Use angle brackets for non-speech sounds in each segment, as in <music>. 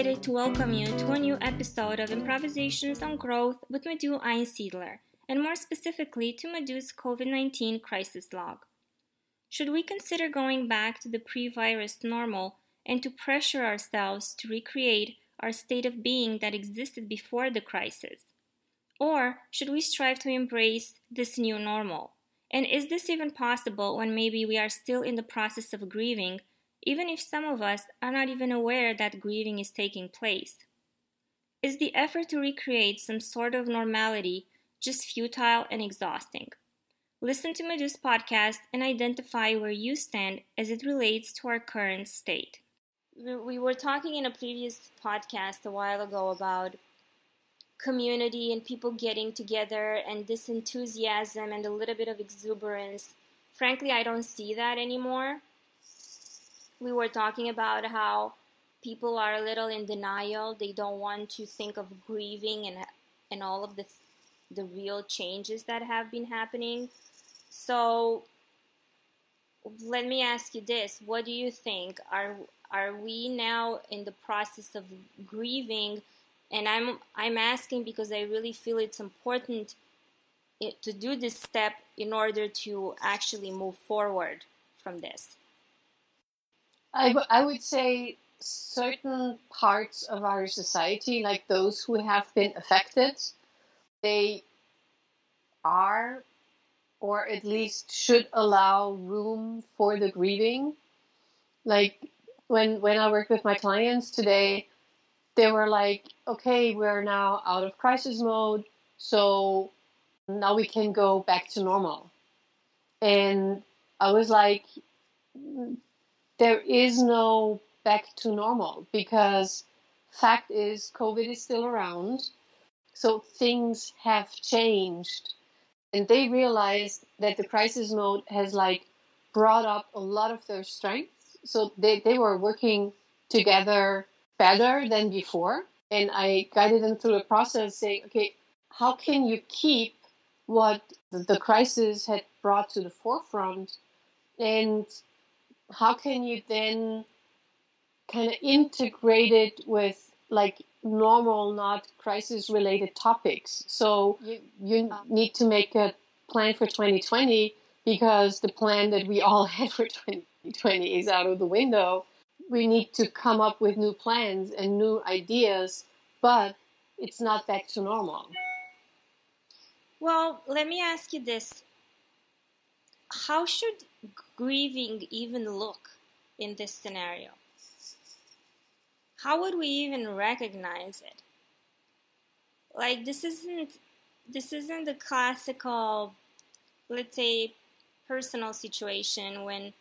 to welcome you to a new episode of Improvisations on Growth with Madhu Einsiedler, and more specifically to Madhu's COVID 19 crisis log. Should we consider going back to the pre virus normal and to pressure ourselves to recreate our state of being that existed before the crisis? Or should we strive to embrace this new normal? And is this even possible when maybe we are still in the process of grieving even if some of us are not even aware that grieving is taking place? Is the effort to recreate some sort of normality just futile and exhausting? Listen to Madhu's podcast and identify where you stand as it relates to our current state. We were talking in a previous podcast a while ago about community and people getting together and this enthusiasm and a little bit of exuberance. Frankly, I don't see that anymore we were talking about how people are a little in denial. They don't want to think of grieving and and all of the the real changes that have been happening. So let me ask you this: What do you think? Are are we now in the process of grieving? And I'm I'm asking because I really feel it's important to do this step in order to actually move forward from this. I, I would say certain parts of our society, like those who have been affected, they are or at least should allow room for the grieving. Like when when I work with my clients today, they were like, "Okay, we're now out of crisis mode, so now we can go back to normal." And I was like, there is no back to normal because fact is covid is still around. So things have changed. And they realized that the crisis mode has like brought up a lot of their strengths. So they, they were working together better than before. And i guided them through the process saying okay how can you keep what the crisis had brought to the forefront and how can you then kind of integrate it with like normal, not crisis related topics? So you, you uh, need to make a plan for 2020 because the plan that we all <laughs> had for 2020 is out of the window. We need to come up with new plans and new ideas, but it's not back to normal. Well, let me ask you this. How should grieving even look in this scenario? How would we even recognize it? Like this isn't this isn't the classical, let's say, personal situation when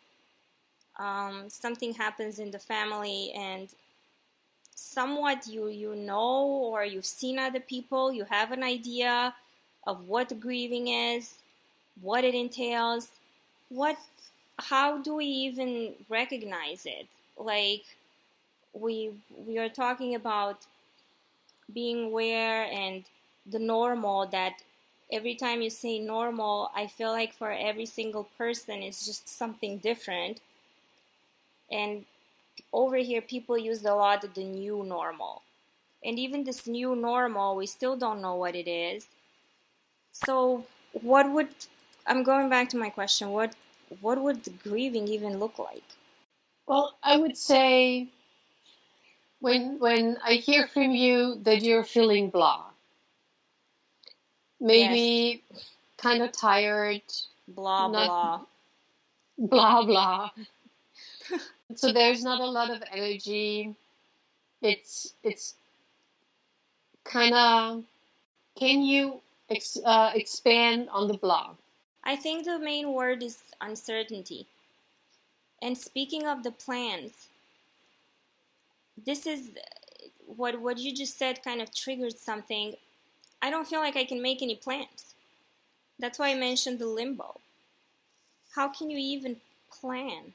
um, something happens in the family and somewhat you you know or you've seen other people, you have an idea of what grieving is, what it entails, what how do we even recognize it? Like we we are talking about being aware and the normal that every time you say normal i feel like for every single person it's just something different. And over here people use a lot of the new normal. And even this new normal we still don't know what it is. So what would I'm going back to my question. What what would grieving even look like? Well, I would say when when I hear from you that you're feeling blah, maybe yes. kind of tired, blah blah, blah blah. <laughs> so there's not a lot of energy. It's it's kind of. Can you ex, uh, expand on the blah? I think the main word is uncertainty. And speaking of the plans, this is what what you just said kind of triggered something. I don't feel like I can make any plans. That's why I mentioned the limbo. How can you even plan?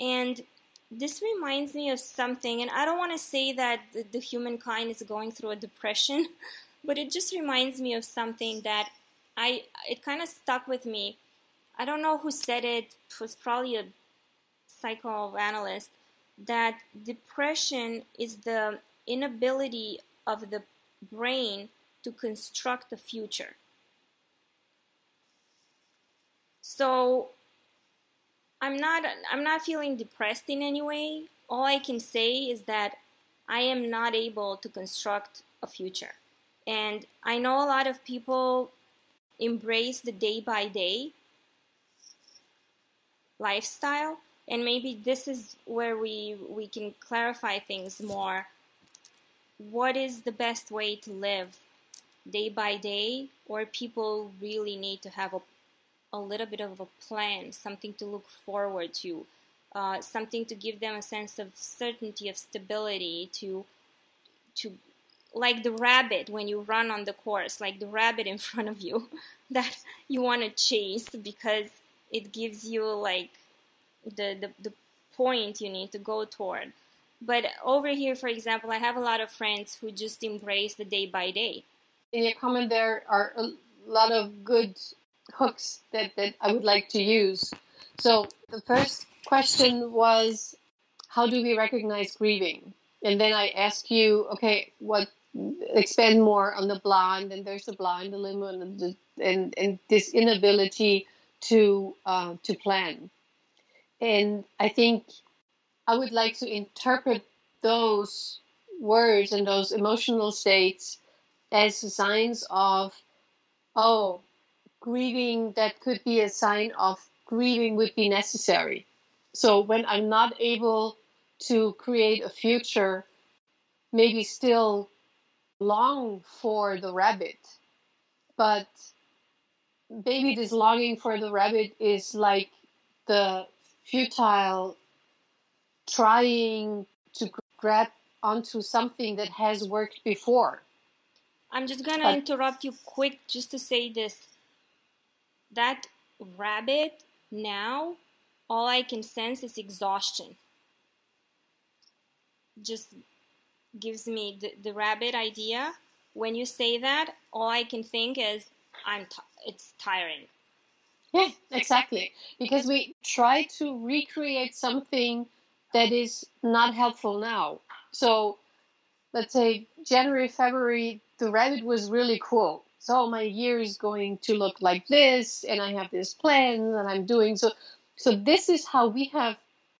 And this reminds me of something, and I don't want to say that the, the humankind is going through a depression, <laughs> but it just reminds me of something that I it kind of stuck with me. I don't know who said it. It was probably a psychoanalyst that depression is the inability of the brain to construct a future. So I'm not I'm not feeling depressed in any way. All I can say is that I am not able to construct a future. And I know a lot of people embrace the day by day lifestyle. And maybe this is where we we can clarify things more. What is the best way to live day by day? Or people really need to have a, a little bit of a plan something to look forward to uh, something to give them a sense of certainty of stability to to like the rabbit when you run on the course like the rabbit in <laughs> front of you that you want to chase because it gives you like the, the, the point you need to go toward. But over here, for example, I have a lot of friends who just embrace the day by day. In your comment, there are a lot of good hooks that, that I would like to use. So the first question was, how do we recognize grieving? And then I ask you, okay, what expand more on the blind, and there's the blind dilemma and, the, and, and this inability to uh, to plan. And I think I would like to interpret those words and those emotional states as signs of, oh, grieving that could be a sign of grieving would be necessary. So when I'm not able to create a future, maybe still long for the rabbit, but maybe this longing for the rabbit is like the futile trying to grab onto something that has worked before. I'm just gonna but, interrupt you quick just to say this. That rabbit now, all I can sense is exhaustion. Just gives me the, the rabbit idea. When you say that, all I can think is I'm t- it's tiring. Yeah, exactly. Because we try to recreate something that is not helpful now. So let's say January, February, the rabbit was really cool. So oh, my year is going to look like this, and I have this plan that I'm doing. So, so this is how we have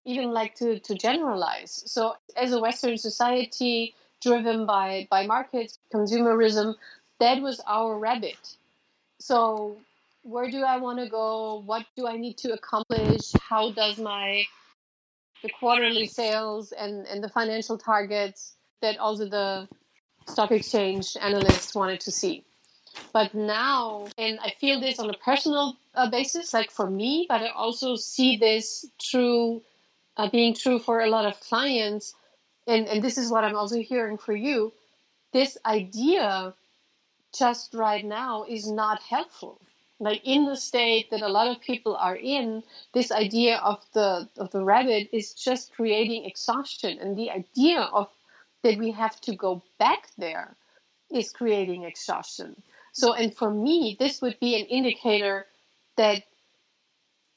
even like to, to generalize. So as a Western society driven by by markets, consumerism, that was our rabbit. So where do I want to go? What do I need to accomplish? How does my the quarterly sales and, and the financial targets that also the stock exchange analysts wanted to see. But now, and I feel this on a personal uh, basis, like for me, but I also see this true, uh, being true for a lot of clients. And, and this is what I'm also hearing for you. This idea just right now is not helpful like in the state that a lot of people are in this idea of the of the rabbit is just creating exhaustion and the idea of that we have to go back there is creating exhaustion so and for me this would be an indicator that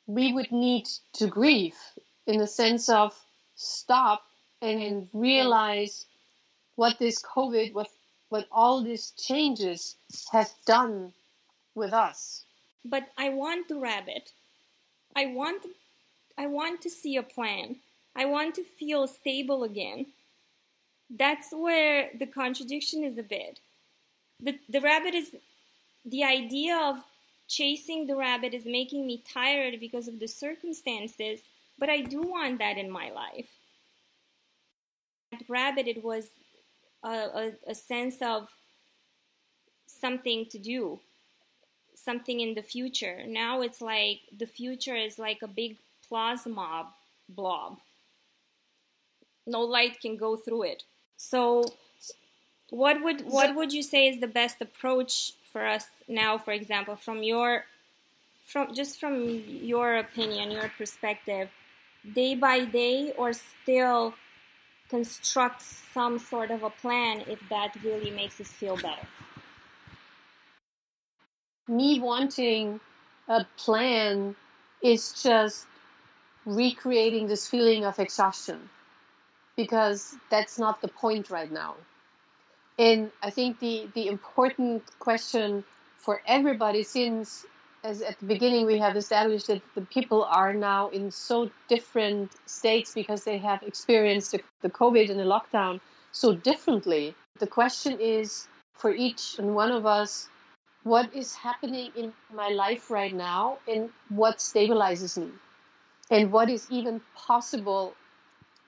we would need to grieve in the sense of stop and realize what this covid what what all these changes have done with us but I want the rabbit. I want I want to see a plan. I want to feel stable again. That's where the contradiction is a bit. The the rabbit is the idea of chasing the rabbit is making me tired because of the circumstances, but I do want that in my life. That rabbit it was a, a, a sense of something to do something in the future. Now it's like the future is like a big plasma blob. No light can go through it. So what would what would you say is the best approach for us now for example from your from just from your opinion your perspective day by day or still construct some sort of a plan if that really makes us feel better me wanting a plan is just recreating this feeling of exhaustion because that's not the point right now. And I think the, the important question for everybody, since as at the beginning we have established that the people are now in so different states because they have experienced the, COVID and the lockdown so differently. The question is for each and one of us, what is happening in my life right now and what stabilizes me and what is even possible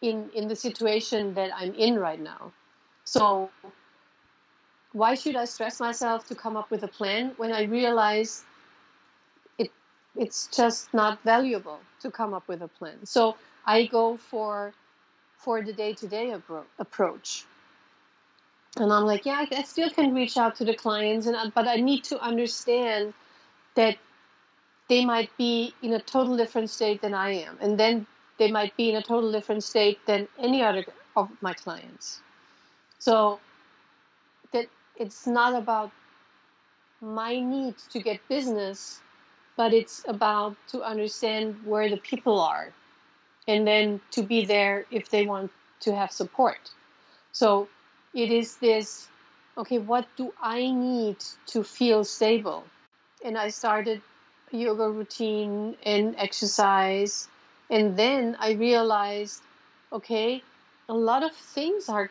in in the situation that I'm in right now. So why should I stress myself to come up with a plan when I realize it's just not valuable to come up with a plan. So I go for for the day-to-day approach and I'm like, yeah, I still can reach out to the clients, and but I need to understand that they might be in a total different state than I am, and then they might be in a total different state than any other of my clients. So that it's not about my need to get business, but it's about to understand where the people are, and then to be there if they want to have support. So it is this okay, what do I need to feel stable? And I started yoga routine and exercise. And then I realized, okay, a lot of things are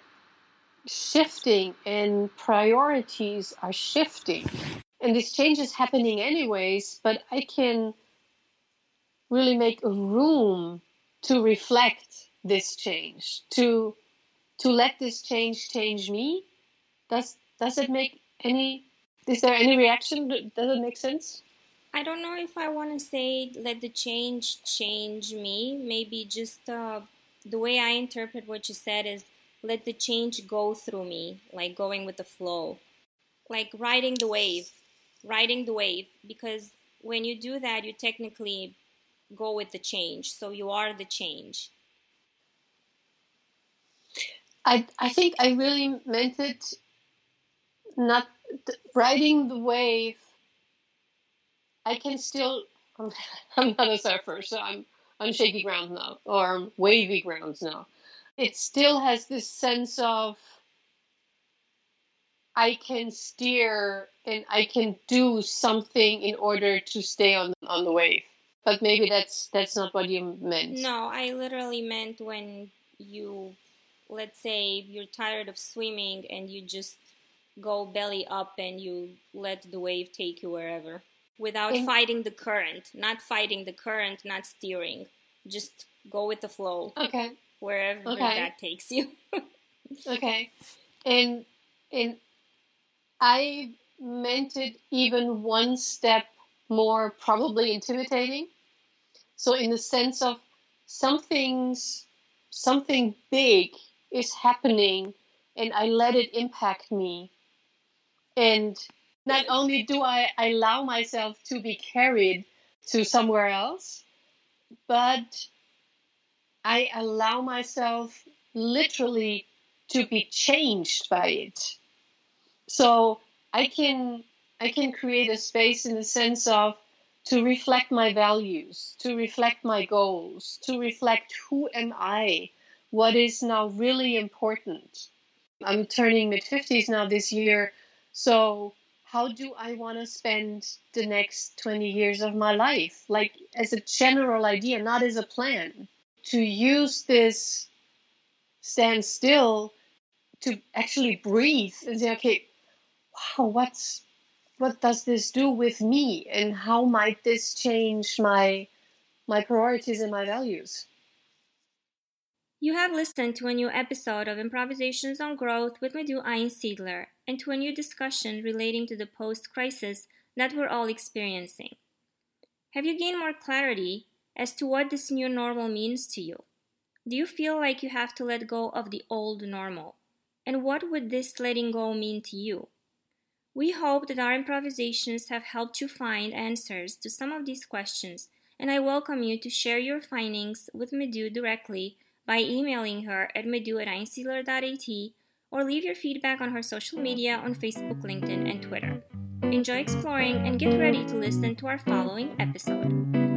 shifting and priorities are shifting. And this change is happening anyways, but I can really make a room to reflect this change, to to let this change change me. Does does it make any is there any reaction? Does it make sense? I don't know if i want to say let the change change me. Maybe just uh, the way i interpret what you said is let the change go through me like going with the flow. Like riding the wave riding the wave because when you do that you technically go with the change so you are the change I I think I really meant it. Not riding the wave. I can still. <laughs> I'm, I'm not a surfer, so I'm on shaky ground now, or wavy grounds now. It still has this sense of I can steer and I can do something in order to stay on on the wave. But maybe that's that's not what you meant. No, I literally meant when you let's say you're tired of swimming and you just go belly up and you let the wave take you wherever without in- fighting the current, not fighting the current, not steering. Just go with the flow. Okay. Wherever okay. that takes you. <laughs> okay. And and I meant it even one step more probably intimidating. So in the sense of some things something big is happening and I let it impact me. And not only do I allow myself to be carried to somewhere else, but I allow myself literally to be changed by it. So I can I can create a space in the sense of to reflect my values, to reflect my goals, to reflect who am I, what is now really important. I'm turning mid 50s now this year. So, how do I want to spend the next 20 years of my life? Like, as a general idea, not as a plan. To use this stand still to actually breathe and say, okay, wow, what's what does this do with me and how might this change my my priorities and my values you have listened to a new episode of Improvisations on Growth with Madhu Einsiedler and to a new discussion relating to the post crisis that we're all experiencing. Have you gained more clarity as to what this new normal means to you? Do you feel like you have to let go of the old normal? And what would this letting go mean to you? We hope that our improvisations have helped you find answers to some of these questions, and I welcome you to share your findings with Madhu directly by emailing her at madhu at or leave your feedback on her social media on Facebook, LinkedIn, and Twitter. Enjoy exploring and get ready to listen to our following episode.